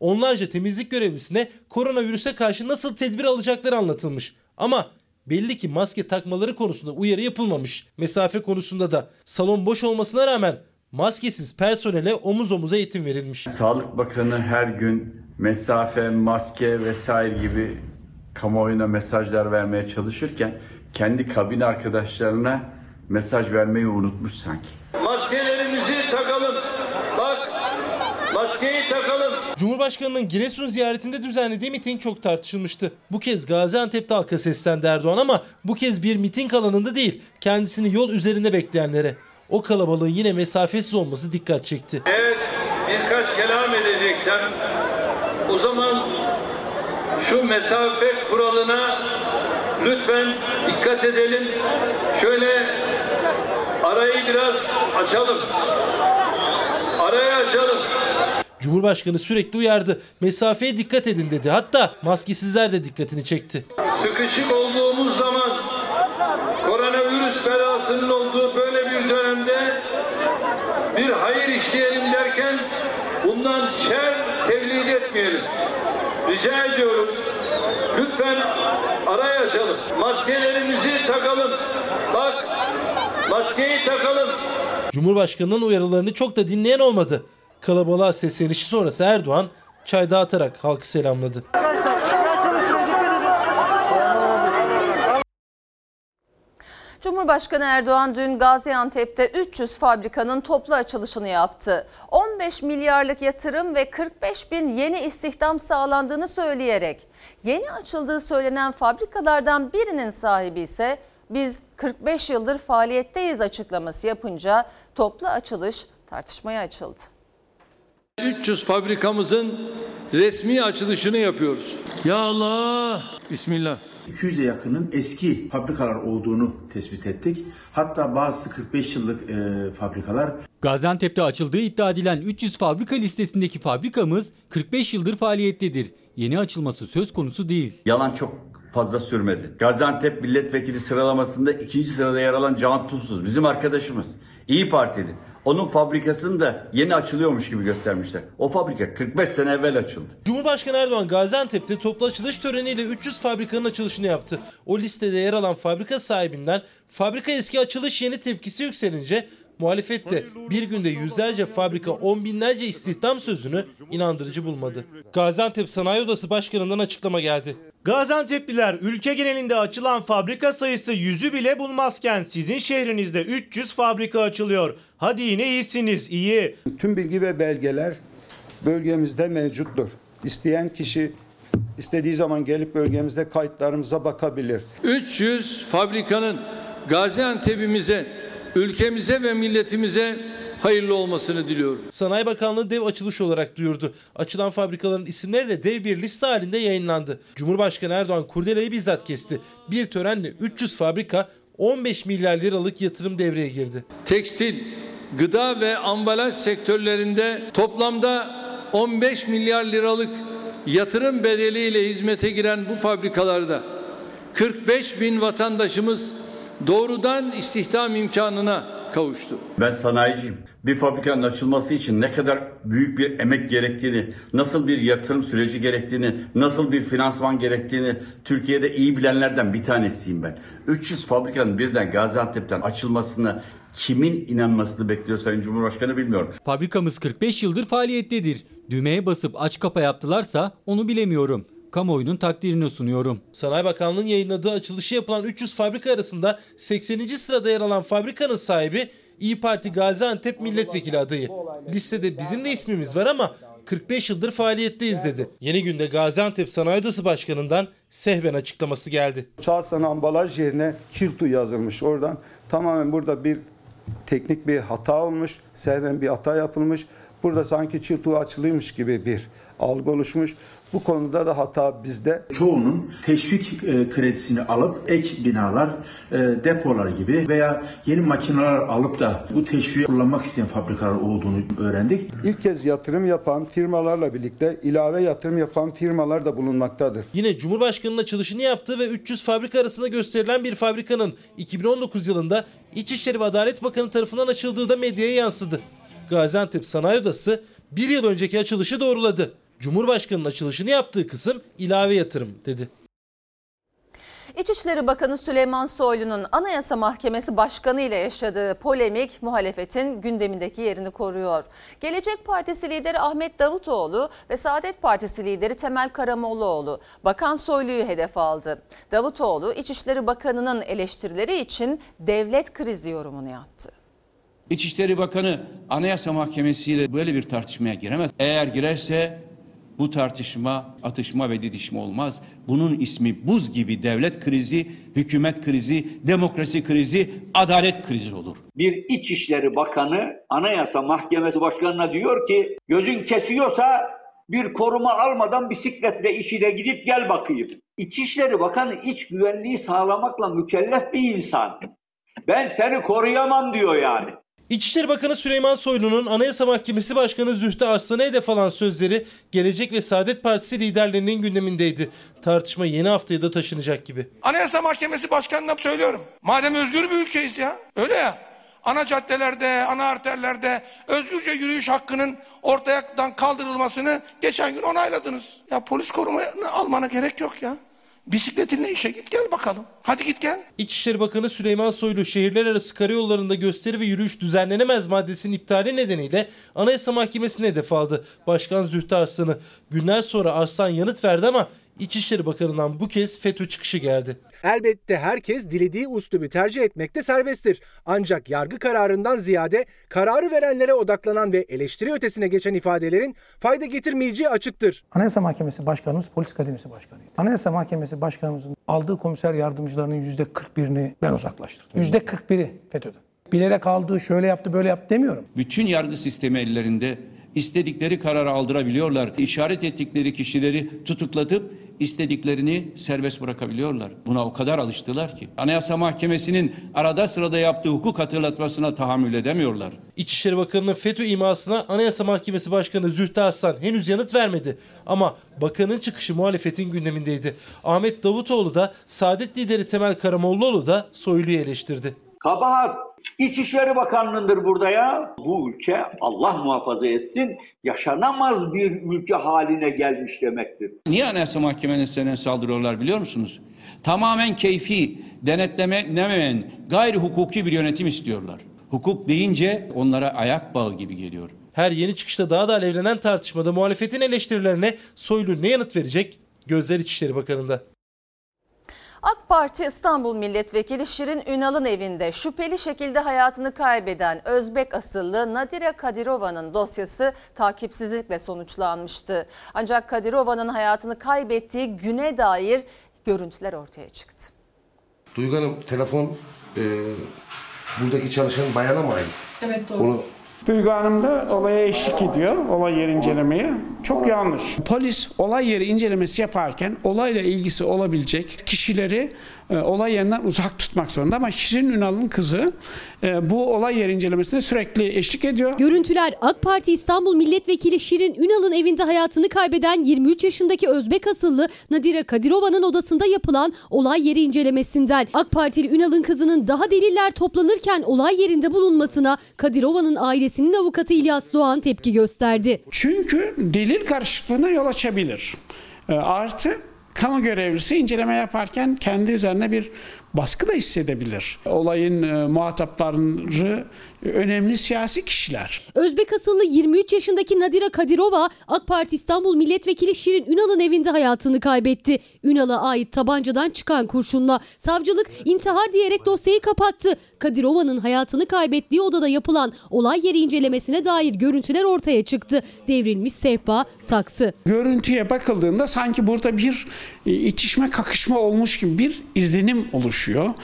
Onlarca temizlik görevlisine koronavirüse karşı nasıl tedbir alacakları anlatılmış. Ama belli ki maske takmaları konusunda uyarı yapılmamış. Mesafe konusunda da salon boş olmasına rağmen maskesiz personele omuz omuza eğitim verilmiş. Sağlık Bakanı her gün mesafe, maske vesaire gibi kamuoyuna mesajlar vermeye çalışırken kendi kabin arkadaşlarına mesaj vermeyi unutmuş sanki. Maskelerimizi takalım. Bak maskeyi takalım. Cumhurbaşkanının Giresun ziyaretinde düzenlediği miting çok tartışılmıştı. Bu kez Gaziantep'te halka seslendi Erdoğan ama bu kez bir miting alanında değil, kendisini yol üzerinde bekleyenlere. O kalabalığın yine mesafesiz olması dikkat çekti. Eğer birkaç kelam edeceksem o zaman şu mesafe kuralına lütfen dikkat edelim. Şöyle arayı biraz açalım. Arayı açalım. Cumhurbaşkanı sürekli uyardı. Mesafeye dikkat edin dedi. Hatta maskesizler de dikkatini çekti. Sıkışık olduğumuz zaman koronavirüs belasının olduğu böyle bir dönemde bir hayır işleyelim derken bundan şer tevlid etmeyelim. Rica ediyorum. Lütfen araya açalım. Maskelerimizi takalım. Bak maskeyi takalım. Cumhurbaşkanının uyarılarını çok da dinleyen olmadı. Kalabalığa seslenişi sonrası Erdoğan çay dağıtarak halkı selamladı. Cumhurbaşkanı Erdoğan dün Gaziantep'te 300 fabrikanın toplu açılışını yaptı. 15 milyarlık yatırım ve 45 bin yeni istihdam sağlandığını söyleyerek yeni açıldığı söylenen fabrikalardan birinin sahibi ise biz 45 yıldır faaliyetteyiz açıklaması yapınca toplu açılış tartışmaya açıldı. 300 fabrikamızın resmi açılışını yapıyoruz. Ya Allah! Bismillah. 200'e yakının eski fabrikalar olduğunu tespit ettik. Hatta bazısı 45 yıllık e, fabrikalar. Gaziantep'te açıldığı iddia edilen 300 fabrika listesindeki fabrikamız 45 yıldır faaliyettedir. Yeni açılması söz konusu değil. Yalan çok fazla sürmedi. Gaziantep milletvekili sıralamasında ikinci sırada yer alan Can Tunsuz bizim arkadaşımız. İyi Partili. Onun fabrikasını da yeni açılıyormuş gibi göstermişler. O fabrika 45 sene evvel açıldı. Cumhurbaşkanı Erdoğan Gaziantep'te toplu açılış töreniyle 300 fabrikanın açılışını yaptı. O listede yer alan fabrika sahibinden fabrika eski açılış yeni tepkisi yükselince muhalefet de bir günde yüzlerce fabrika on binlerce istihdam sözünü inandırıcı bulmadı. Gaziantep Sanayi Odası Başkanı'ndan açıklama geldi. Gaziantep'liler ülke genelinde açılan fabrika sayısı yüzü bile bulmazken sizin şehrinizde 300 fabrika açılıyor. Hadi yine iyisiniz, iyi. Tüm bilgi ve belgeler bölgemizde mevcuttur. İsteyen kişi istediği zaman gelip bölgemizde kayıtlarımıza bakabilir. 300 fabrikanın Gaziantep'imize, ülkemize ve milletimize hayırlı olmasını diliyorum. Sanayi Bakanlığı dev açılış olarak duyurdu. Açılan fabrikaların isimleri de dev bir liste halinde yayınlandı. Cumhurbaşkanı Erdoğan kurdeleyi bizzat kesti. Bir törenle 300 fabrika 15 milyar liralık yatırım devreye girdi. Tekstil, gıda ve ambalaj sektörlerinde toplamda 15 milyar liralık yatırım bedeliyle hizmete giren bu fabrikalarda 45 bin vatandaşımız doğrudan istihdam imkanına kavuştu. Ben sanayiciyim. Bir fabrikanın açılması için ne kadar büyük bir emek gerektiğini, nasıl bir yatırım süreci gerektiğini, nasıl bir finansman gerektiğini Türkiye'de iyi bilenlerden bir tanesiyim ben. 300 fabrikanın birden Gaziantep'ten açılmasını kimin inanmasını bekliyor Sayın Cumhurbaşkanı bilmiyorum. Fabrikamız 45 yıldır faaliyettedir. Düğmeye basıp aç kapa yaptılarsa onu bilemiyorum. Kamuoyunun takdirini sunuyorum. Sanayi Bakanlığı'nın yayınladığı açılışı yapılan 300 fabrika arasında 80. sırada yer alan fabrikanın sahibi İyi Parti Gaziantep milletvekili adayı. Listede bizim de ismimiz var ama 45 yıldır faaliyetteyiz dedi. Yeni günde Gaziantep Sanayi Odası Başkanı'ndan sehven açıklaması geldi. Çağsan ambalaj yerine çiltu yazılmış oradan. Tamamen burada bir teknik bir hata olmuş. Sehven bir hata yapılmış. Burada sanki çiltu açılıymış gibi bir algı oluşmuş. Bu konuda da hata bizde. Çoğunun teşvik e, kredisini alıp ek binalar, e, depolar gibi veya yeni makineler alıp da bu teşviği kullanmak isteyen fabrikalar olduğunu öğrendik. İlk kez yatırım yapan firmalarla birlikte ilave yatırım yapan firmalar da bulunmaktadır. Yine Cumhurbaşkanı'nın açılışını yaptığı ve 300 fabrika arasında gösterilen bir fabrikanın 2019 yılında İçişleri ve Adalet Bakanı tarafından açıldığı da medyaya yansıdı. Gaziantep Sanayi Odası bir yıl önceki açılışı doğruladı. Cumhurbaşkanı'nın açılışını yaptığı kısım ilave yatırım dedi. İçişleri Bakanı Süleyman Soylu'nun Anayasa Mahkemesi Başkanı ile yaşadığı polemik muhalefetin gündemindeki yerini koruyor. Gelecek Partisi lideri Ahmet Davutoğlu ve Saadet Partisi lideri Temel Karamollaoğlu Bakan Soylu'yu hedef aldı. Davutoğlu İçişleri Bakanı'nın eleştirileri için devlet krizi yorumunu yaptı. İçişleri Bakanı Anayasa Mahkemesi ile böyle bir tartışmaya giremez. Eğer girerse bu tartışma, atışma ve didişme olmaz. Bunun ismi buz gibi devlet krizi, hükümet krizi, demokrasi krizi, adalet krizi olur. Bir İçişleri Bakanı Anayasa Mahkemesi Başkanı'na diyor ki gözün kesiyorsa bir koruma almadan bisikletle işine gidip gel bakayım. İçişleri Bakanı iç güvenliği sağlamakla mükellef bir insan. Ben seni koruyamam diyor yani. İçişleri Bakanı Süleyman Soylu'nun Anayasa Mahkemesi Başkanı Zühtü Arslan'a hedef alan sözleri Gelecek ve Saadet Partisi liderlerinin gündemindeydi. Tartışma yeni haftaya da taşınacak gibi. Anayasa Mahkemesi Başkanı'na söylüyorum. Madem özgür bir ülkeyiz ya. Öyle ya. Ana caddelerde, ana arterlerde özgürce yürüyüş hakkının ortadan kaldırılmasını geçen gün onayladınız. Ya polis korumayı almana gerek yok ya. Bisikletinle işe git gel bakalım. Hadi git gel. İçişleri Bakanı Süleyman Soylu şehirler arası karayollarında gösteri ve yürüyüş düzenlenemez maddesinin iptali nedeniyle Anayasa Mahkemesi'ne hedef aldı. Başkan Zühtü Arslan'ı. Günler sonra Arslan yanıt verdi ama İçişleri Bakanı'ndan bu kez FETÖ çıkışı geldi. Elbette herkes dilediği uslubu tercih etmekte serbesttir. Ancak yargı kararından ziyade kararı verenlere odaklanan ve eleştiri ötesine geçen ifadelerin fayda getirmeyeceği açıktır. Anayasa Mahkemesi Başkanımız Polis Akademisi Başkanıydı. Anayasa Mahkemesi Başkanımızın aldığı komiser yardımcılarının %41'ini ben uzaklaştırdım. %41'i FETÖ'den. Bilerek aldığı şöyle yaptı böyle yaptı demiyorum. Bütün yargı sistemi ellerinde istedikleri kararı aldırabiliyorlar. İşaret ettikleri kişileri tutuklatıp istediklerini serbest bırakabiliyorlar. Buna o kadar alıştılar ki. Anayasa Mahkemesi'nin arada sırada yaptığı hukuk hatırlatmasına tahammül edemiyorlar. İçişleri Bakanı'nın FETÖ imasına Anayasa Mahkemesi Başkanı Zühtü Aslan henüz yanıt vermedi. Ama bakanın çıkışı muhalefetin gündemindeydi. Ahmet Davutoğlu da Saadet lideri Temel Karamollaoğlu da Soylu'yu eleştirdi. Kabahat İçişleri Bakanlığı'ndır burada ya. Bu ülke Allah muhafaza etsin yaşanamaz bir ülke haline gelmiş demektir. Niye Anayasa Mahkemesi'ne saldırıyorlar biliyor musunuz? Tamamen keyfi, denetlememeyen, gayri hukuki bir yönetim istiyorlar. Hukuk deyince onlara ayak bağı gibi geliyor. Her yeni çıkışta daha da alevlenen tartışmada muhalefetin eleştirilerine Soylu ne yanıt verecek? Gözler İçişleri Bakanı'nda. AK Parti İstanbul Milletvekili Şirin Ünal'ın evinde şüpheli şekilde hayatını kaybeden Özbek asıllı Nadire Kadirova'nın dosyası takipsizlikle sonuçlanmıştı. Ancak Kadirova'nın hayatını kaybettiği güne dair görüntüler ortaya çıktı. Duygu Hanım telefon e, buradaki çalışan bayana mı ait? Evet doğru. Onu Duygu Hanım da olaya eşlik ediyor, olay yeri incelemeye. Çok yanlış. Polis olay yeri incelemesi yaparken olayla ilgisi olabilecek kişileri e, olay yerinden uzak tutmak zorunda. Ama Şirin Ünal'ın kızı e, bu olay yeri incelemesine sürekli eşlik ediyor. Görüntüler AK Parti İstanbul Milletvekili Şirin Ünal'ın evinde hayatını kaybeden 23 yaşındaki Özbek asıllı Nadire Kadirova'nın odasında yapılan olay yeri incelemesinden. AK Partili Ünal'ın kızının daha deliller toplanırken olay yerinde bulunmasına Kadirova'nın ailesinin avukatı İlyas Doğan tepki gösterdi. Çünkü delil karışıklığına yol açabilir. E, Artı kamu görevlisi inceleme yaparken kendi üzerine bir baskı da hissedebilir. Olayın e, muhatapları önemli siyasi kişiler. Özbek asıllı 23 yaşındaki Nadira Kadirova AK Parti İstanbul Milletvekili Şirin Ünal'ın evinde hayatını kaybetti. Ünal'a ait tabancadan çıkan kurşunla savcılık intihar diyerek dosyayı kapattı. Kadirova'nın hayatını kaybettiği odada yapılan olay yeri incelemesine dair görüntüler ortaya çıktı. Devrilmiş sehpa, saksı. Görüntüye bakıldığında sanki burada bir e, itişme kakışma olmuş gibi bir izlenim oluşuyor.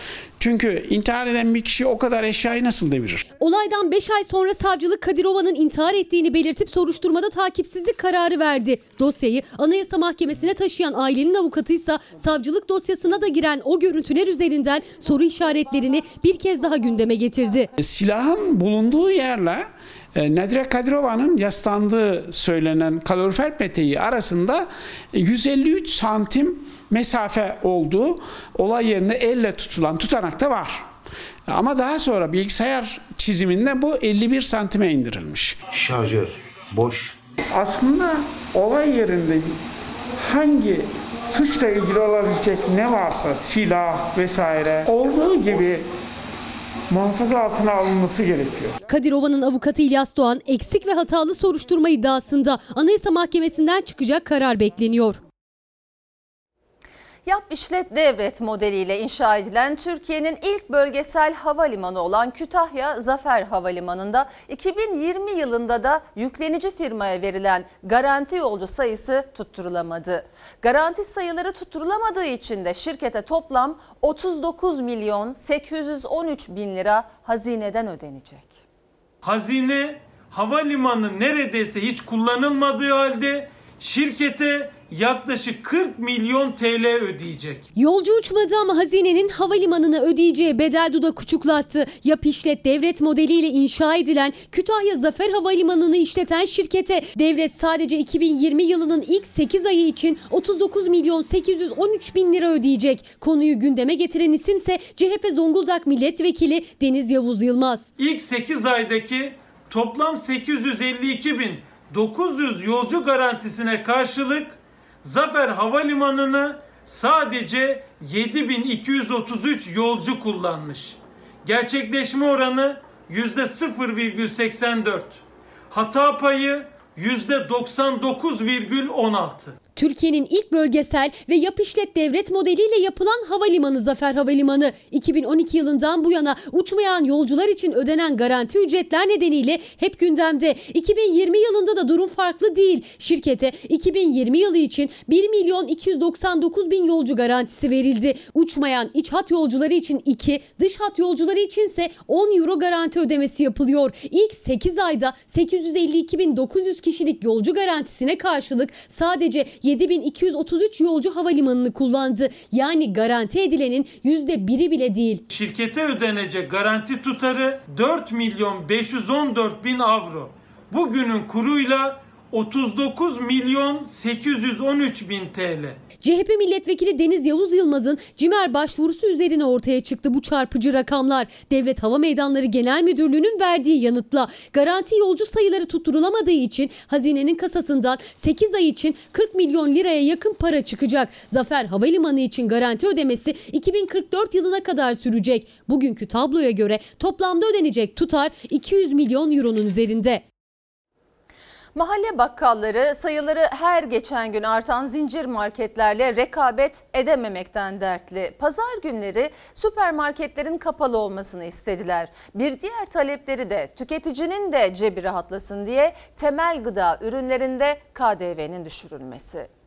Çünkü intihar eden bir kişi o kadar eşyayı nasıl devirir? Olaydan 5 ay sonra savcılık Kadirova'nın intihar ettiğini belirtip soruşturmada takipsizlik kararı verdi. Dosyayı Anayasa Mahkemesi'ne taşıyan ailenin avukatı ise savcılık dosyasına da giren o görüntüler üzerinden soru işaretlerini bir kez daha gündeme getirdi. Silahın bulunduğu yerle e, Nadire Kadirova'nın yaslandığı söylenen kalorifer peteği arasında 153 santim mesafe olduğu olay yerinde elle tutulan tutanakta var. Ama daha sonra bilgisayar çiziminde bu 51 santime indirilmiş. şarjör boş. Aslında olay yerinde hangi suçla ilgili olabilecek ne varsa silah vesaire olduğu gibi muhafaza altına alınması gerekiyor. Kadirova'nın avukatı İlyas Doğan eksik ve hatalı soruşturma iddiasında Anayasa Mahkemesi'nden çıkacak karar bekleniyor. Yap işlet devret modeliyle inşa edilen Türkiye'nin ilk bölgesel havalimanı olan Kütahya Zafer Havalimanı'nda 2020 yılında da yüklenici firmaya verilen garanti yolcu sayısı tutturulamadı. Garanti sayıları tutturulamadığı için de şirkete toplam 39 milyon 813 bin lira hazineden ödenecek. Hazine havalimanı neredeyse hiç kullanılmadığı halde şirkete yaklaşık 40 milyon TL ödeyecek. Yolcu uçmadı ama hazinenin havalimanına ödeyeceği bedel dudak uçuklattı. Yap işlet devlet modeliyle inşa edilen Kütahya Zafer Havalimanı'nı işleten şirkete devlet sadece 2020 yılının ilk 8 ayı için 39 milyon 813 bin lira ödeyecek. Konuyu gündeme getiren isimse CHP Zonguldak Milletvekili Deniz Yavuz Yılmaz. İlk 8 aydaki toplam 852 bin 900 yolcu garantisine karşılık Zafer Havalimanı'nı sadece 7233 yolcu kullanmış. Gerçekleşme oranı %0,84. Hata payı %99,16. Türkiye'nin ilk bölgesel ve yap işlet devlet modeliyle yapılan havalimanı Zafer Havalimanı 2012 yılından bu yana uçmayan yolcular için ödenen garanti ücretler nedeniyle hep gündemde. 2020 yılında da durum farklı değil. Şirkete 2020 yılı için 1 milyon 299 bin yolcu garantisi verildi. Uçmayan iç hat yolcuları için 2, dış hat yolcuları içinse 10 euro garanti ödemesi yapılıyor. İlk 8 ayda 852 bin 900 kişilik yolcu garantisine karşılık sadece 7233 yolcu havalimanını kullandı. Yani garanti edilenin %1'i bile değil. Şirkete ödenecek garanti tutarı 4 milyon 514 bin avro. Bugünün kuruyla 39 milyon 813 bin TL. CHP milletvekili Deniz Yavuz Yılmaz'ın CİMER başvurusu üzerine ortaya çıktı bu çarpıcı rakamlar. Devlet Hava Meydanları Genel Müdürlüğü'nün verdiği yanıtla garanti yolcu sayıları tutturulamadığı için hazinenin kasasından 8 ay için 40 milyon liraya yakın para çıkacak. Zafer Havalimanı için garanti ödemesi 2044 yılına kadar sürecek. Bugünkü tabloya göre toplamda ödenecek tutar 200 milyon euronun üzerinde. Mahalle bakkalları sayıları her geçen gün artan zincir marketlerle rekabet edememekten dertli. Pazar günleri süpermarketlerin kapalı olmasını istediler. Bir diğer talepleri de tüketicinin de cebi rahatlasın diye temel gıda ürünlerinde KDV'nin düşürülmesi.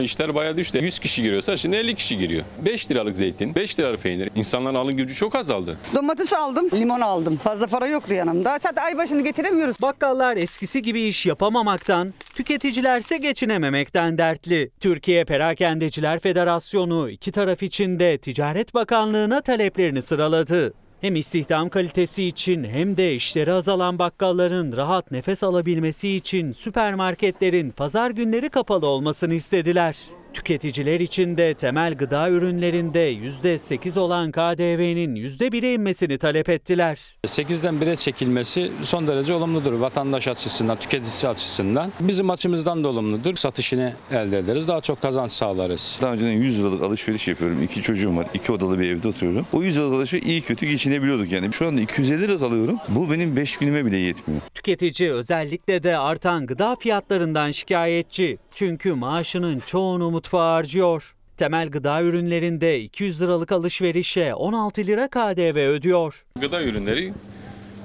İşler bayağı düştü. 100 kişi giriyorsa şimdi 50 kişi giriyor. 5 liralık zeytin, 5 liralık peynir. İnsanların alım gücü çok azaldı. Domates aldım, limon aldım. Fazla para yoktu yanımda. Zaten ay başını getiremiyoruz. Bakkallar eskisi gibi iş yapamamaktan, tüketicilerse geçinememekten dertli. Türkiye Perakendeciler Federasyonu iki taraf için de Ticaret Bakanlığı'na taleplerini sıraladı. Hem istihdam kalitesi için hem de işleri azalan bakkalların rahat nefes alabilmesi için süpermarketlerin pazar günleri kapalı olmasını istediler. Tüketiciler için de temel gıda ürünlerinde %8 olan KDV'nin %1'e inmesini talep ettiler. 8'den 1'e çekilmesi son derece olumludur vatandaş açısından, tüketici açısından. Bizim açımızdan da olumludur. Satışını elde ederiz, daha çok kazanç sağlarız. Daha önceden 100 liralık alışveriş yapıyorum. İki çocuğum var. iki odalı bir evde oturuyorum. O 100 liralık alışveriş iyi kötü geçinebiliyorduk yani. Şu anda 250 liralık alıyorum. Bu benim 5 günüme bile yetmiyor. Tüketici özellikle de artan gıda fiyatlarından şikayetçi. Çünkü maaşının çoğunu mutfağa harcıyor. Temel gıda ürünlerinde 200 liralık alışverişe 16 lira KDV ödüyor. Gıda ürünleri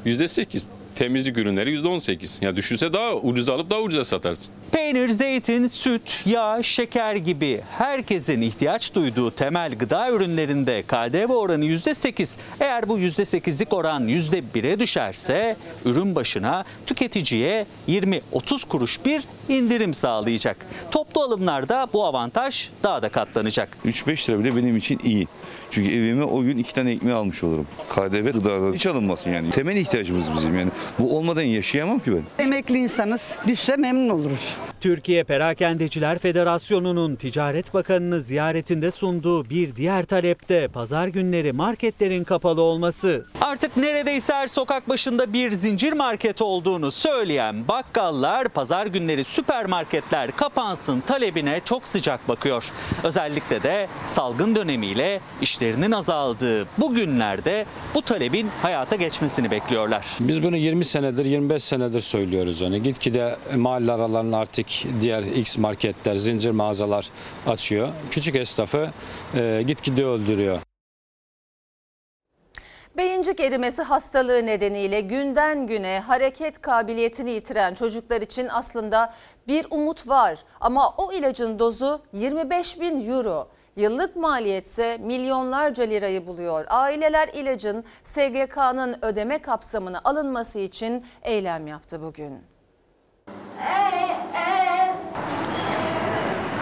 %8. Temizlik ürünleri %18. Ya düşünse daha ucuz alıp daha ucuza satarsın. Peynir, zeytin, süt, yağ, şeker gibi herkesin ihtiyaç duyduğu temel gıda ürünlerinde KDV oranı %8. Eğer bu %8'lik oran %1'e düşerse ürün başına tüketiciye 20-30 kuruş bir indirim sağlayacak. Toplu alımlarda bu avantaj daha da katlanacak. 3-5 lira bile benim için iyi. Çünkü evime o gün iki tane ekmeği almış olurum. KDV gıdalar hiç alınmasın yani. Temel ihtiyacımız bizim yani. Bu olmadan yaşayamam ki ben. Emekli insanız. Düşse memnun oluruz. Türkiye Perakendeciler Federasyonu'nun Ticaret Bakanı'nı ziyaretinde sunduğu bir diğer talepte pazar günleri marketlerin kapalı olması. Artık neredeyse her sokak başında bir zincir market olduğunu söyleyen bakkallar pazar günleri süpermarketler kapansın talebine çok sıcak bakıyor. Özellikle de salgın dönemiyle işlerinin azaldığı bu günlerde bu talebin hayata geçmesini bekliyorlar. Biz bunu 20 senedir, 25 senedir söylüyoruz. Hani gitgide mahalle aralarını artık diğer X marketler, zincir mağazalar açıyor. Küçük esnafı e, gitgide öldürüyor. Beyincik erimesi hastalığı nedeniyle günden güne hareket kabiliyetini yitiren çocuklar için aslında bir umut var. Ama o ilacın dozu 25 bin euro. Yıllık maliyetse milyonlarca lirayı buluyor. Aileler ilacın SGK'nın ödeme kapsamına alınması için eylem yaptı bugün.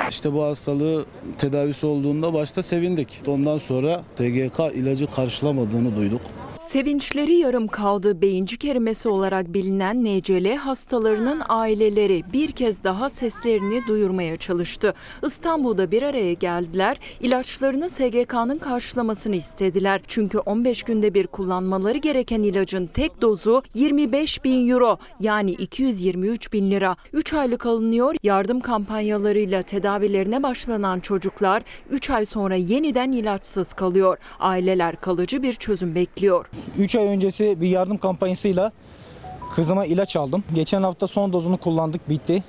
İşte bu hastalığı tedavisi olduğunda başta sevindik. Ondan sonra TGK ilacı karşılamadığını duyduk. Sevinçleri yarım kaldı. Beyincik erimesi olarak bilinen NCL hastalarının aileleri bir kez daha seslerini duyurmaya çalıştı. İstanbul'da bir araya geldiler. İlaçlarını SGK'nın karşılamasını istediler. Çünkü 15 günde bir kullanmaları gereken ilacın tek dozu 25 bin euro yani 223 bin lira. 3 aylık alınıyor. Yardım kampanyalarıyla tedavilerine başlanan çocuklar 3 ay sonra yeniden ilaçsız kalıyor. Aileler kalıcı bir çözüm bekliyor. 3 ay öncesi bir yardım kampanyasıyla kızıma ilaç aldım. Geçen hafta son dozunu kullandık bitti.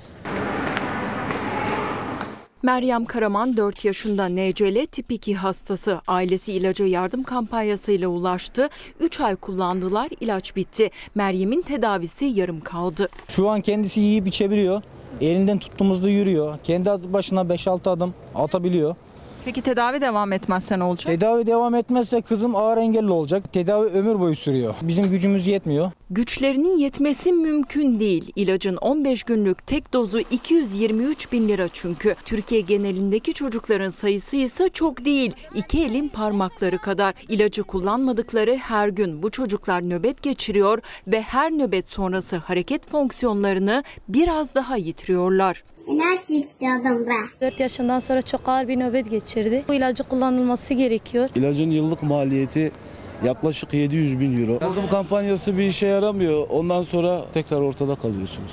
Meryem Karaman 4 yaşında NCL tip 2 hastası. Ailesi ilaca yardım kampanyasıyla ulaştı. 3 ay kullandılar, ilaç bitti. Meryem'in tedavisi yarım kaldı. Şu an kendisi yiyip içebiliyor. Elinden tuttuğumuzda yürüyor. Kendi başına 5-6 adım atabiliyor. Peki tedavi devam etmezse ne olacak? Tedavi devam etmezse kızım ağır engelli olacak. Tedavi ömür boyu sürüyor. Bizim gücümüz yetmiyor. Güçlerinin yetmesi mümkün değil. İlacın 15 günlük tek dozu 223 bin lira çünkü. Türkiye genelindeki çocukların sayısı ise çok değil. İki elin parmakları kadar. İlacı kullanmadıkları her gün bu çocuklar nöbet geçiriyor ve her nöbet sonrası hareket fonksiyonlarını biraz daha yitiriyorlar. İlaç istiyordum ben. 4 yaşından sonra çok ağır bir nöbet geçirdi. Bu ilacı kullanılması gerekiyor. İlacın yıllık maliyeti yaklaşık 700 bin euro. Yardım kampanyası bir işe yaramıyor. Ondan sonra tekrar ortada kalıyorsunuz.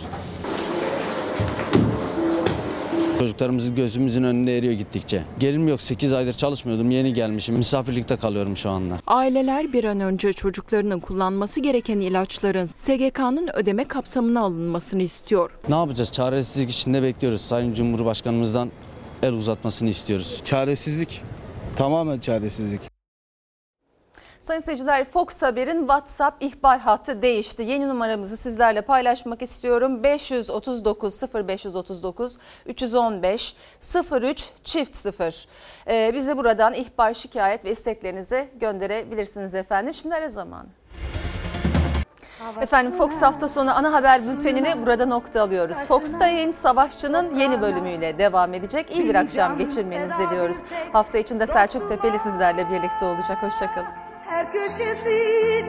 Çocuklarımız gözümüzün önünde eriyor gittikçe. Gelirim yok 8 aydır çalışmıyordum yeni gelmişim. Misafirlikte kalıyorum şu anda. Aileler bir an önce çocuklarının kullanması gereken ilaçların SGK'nın ödeme kapsamına alınmasını istiyor. Ne yapacağız? Çaresizlik içinde bekliyoruz. Sayın Cumhurbaşkanımızdan el uzatmasını istiyoruz. Çaresizlik. Tamamen çaresizlik. Sayın seyirciler Fox Haber'in WhatsApp ihbar hattı değişti. Yeni numaramızı sizlerle paylaşmak istiyorum. 539 0539 315 03 çift 0. Ee, bize buradan ihbar, şikayet ve isteklerinizi gönderebilirsiniz efendim. Şimdi ara zamanı. Efendim Fox hafta sonu ana haber bültenini burada nokta alıyoruz. Fox'ta yayın Savaşçı'nın yeni bölümüyle devam edecek. İyi bir akşam geçirmenizi diliyoruz. Hafta içinde Selçuk Tepeli sizlerle birlikte olacak. Hoşçakalın. Her köşesi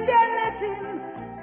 cennetin